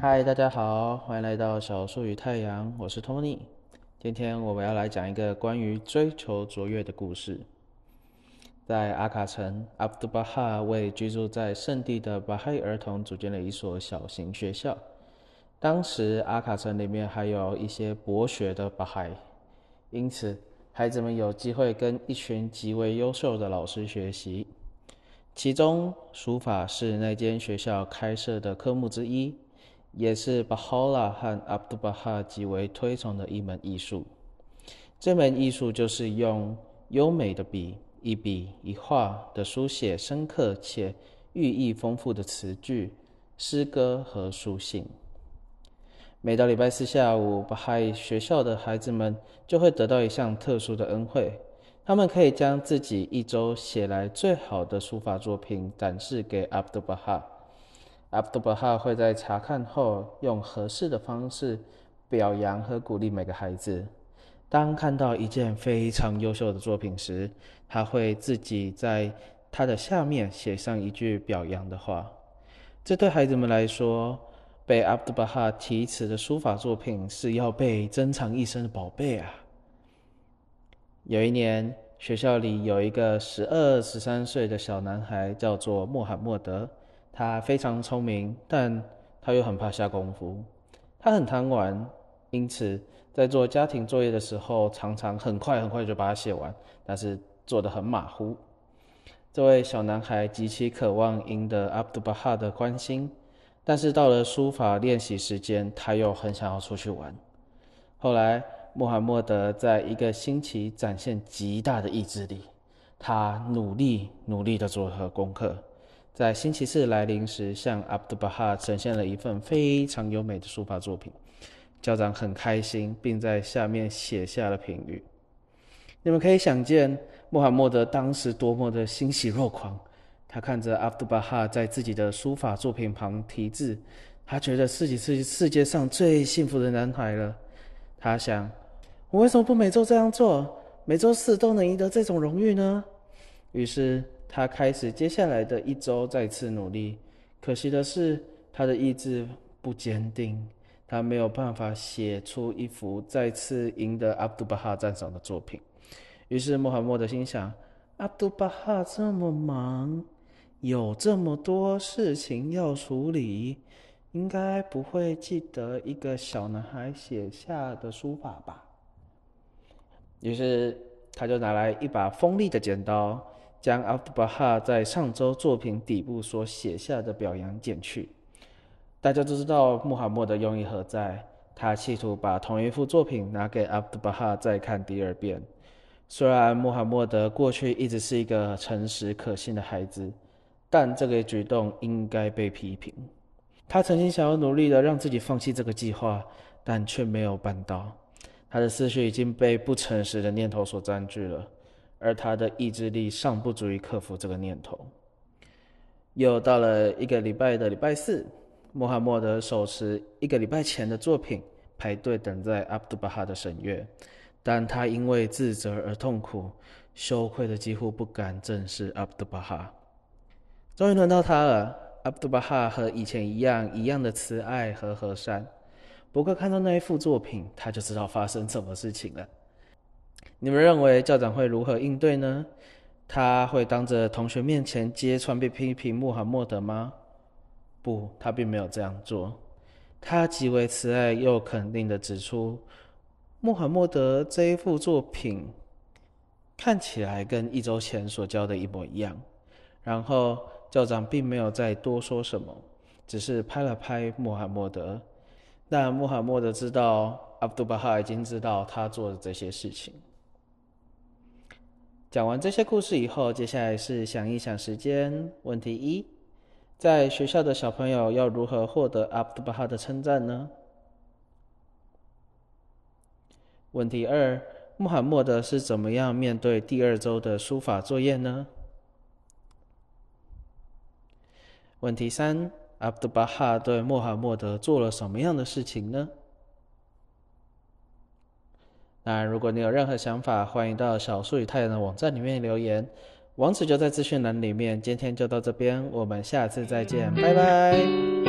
嗨大家好，欢迎来到小树与太阳，我是托尼。今天我们要来讲一个关于追求卓越的故事。在阿卡城，阿卜杜巴哈为居住在圣地的巴哈伊儿童组建了一所小型学校。当时，阿卡城里面还有一些博学的巴哈伊，因此孩子们有机会跟一群极为优秀的老师学习。其中，书法是那间学校开设的科目之一。也是巴哈拉和阿卜杜巴哈极为推崇的一门艺术。这门艺术就是用优美的笔，一笔一画的书写深刻且寓意丰富的词句、诗歌和书信。每到礼拜四下午，巴哈伊学校的孩子们就会得到一项特殊的恩惠，他们可以将自己一周写来最好的书法作品展示给阿卜杜巴哈。阿卜杜巴哈会在查看后，用合适的方式表扬和鼓励每个孩子。当看到一件非常优秀的作品时，他会自己在他的下面写上一句表扬的话。这对孩子们来说，被阿卜杜巴哈题词的书法作品是要被珍藏一生的宝贝啊！有一年，学校里有一个十二、十三岁的小男孩，叫做穆罕默德。他非常聪明，但他又很怕下功夫。他很贪玩，因此在做家庭作业的时候，常常很快很快就把它写完，但是做得很马虎。这位小男孩极其渴望赢得阿卜杜巴哈的关心，但是到了书法练习时间，他又很想要出去玩。后来，穆罕默德在一个星期展现极大的意志力，他努力努力地做了功课。在星期四来临时，向阿卜杜巴哈呈现了一份非常优美的书法作品。校长很开心，并在下面写下了评语。你们可以想见穆罕默德当时多么的欣喜若狂。他看着阿卜杜巴哈在自己的书法作品旁题字，他觉得自己是世界上最幸福的男孩了。他想：我为什么不每周这样做？每周四都能赢得这种荣誉呢？于是。他开始接下来的一周再次努力，可惜的是，他的意志不坚定，他没有办法写出一幅再次赢得阿杜巴哈赞赏的作品。于是穆罕默德心想：阿杜巴哈这么忙，有这么多事情要处理，应该不会记得一个小男孩写下的书法吧？于是他就拿来一把锋利的剪刀。将阿卜杜巴哈在上周作品底部所写下的表扬剪去。大家都知道穆罕默德用意何在，他企图把同一幅作品拿给阿卜杜巴哈再看第二遍。虽然穆罕默德过去一直是一个诚实可信的孩子，但这个举动应该被批评。他曾经想要努力的让自己放弃这个计划，但却没有办到。他的思绪已经被不诚实的念头所占据了。而他的意志力尚不足以克服这个念头。又到了一个礼拜的礼拜四，穆罕默德手持一个礼拜前的作品，排队等在阿卜杜巴哈的审阅，但他因为自责而痛苦，羞愧的几乎不敢正视阿卜杜巴哈。终于轮到他了，阿卜杜巴哈和以前一样，一样的慈爱和和善。不过看到那一幅作品，他就知道发生什么事情了。你们认为校长会如何应对呢？他会当着同学面前揭穿并批评穆罕默德吗？不，他并没有这样做。他极为慈爱又肯定地指出，穆罕默德这一幅作品看起来跟一周前所教的一模一样。然后校长并没有再多说什么，只是拍了拍穆罕默德。但穆罕默德知道，阿卜杜巴哈已经知道他做的这些事情。讲完这些故事以后，接下来是想一想时间。问题一：在学校的小朋友要如何获得阿卜杜巴哈的称赞呢？问题二：穆罕默德是怎么样面对第二周的书法作业呢？问题三：阿卜杜巴哈对穆罕默德做了什么样的事情呢？那如果你有任何想法，欢迎到小树与太阳的网站里面留言，网址就在资讯栏里面。今天就到这边，我们下次再见，拜拜。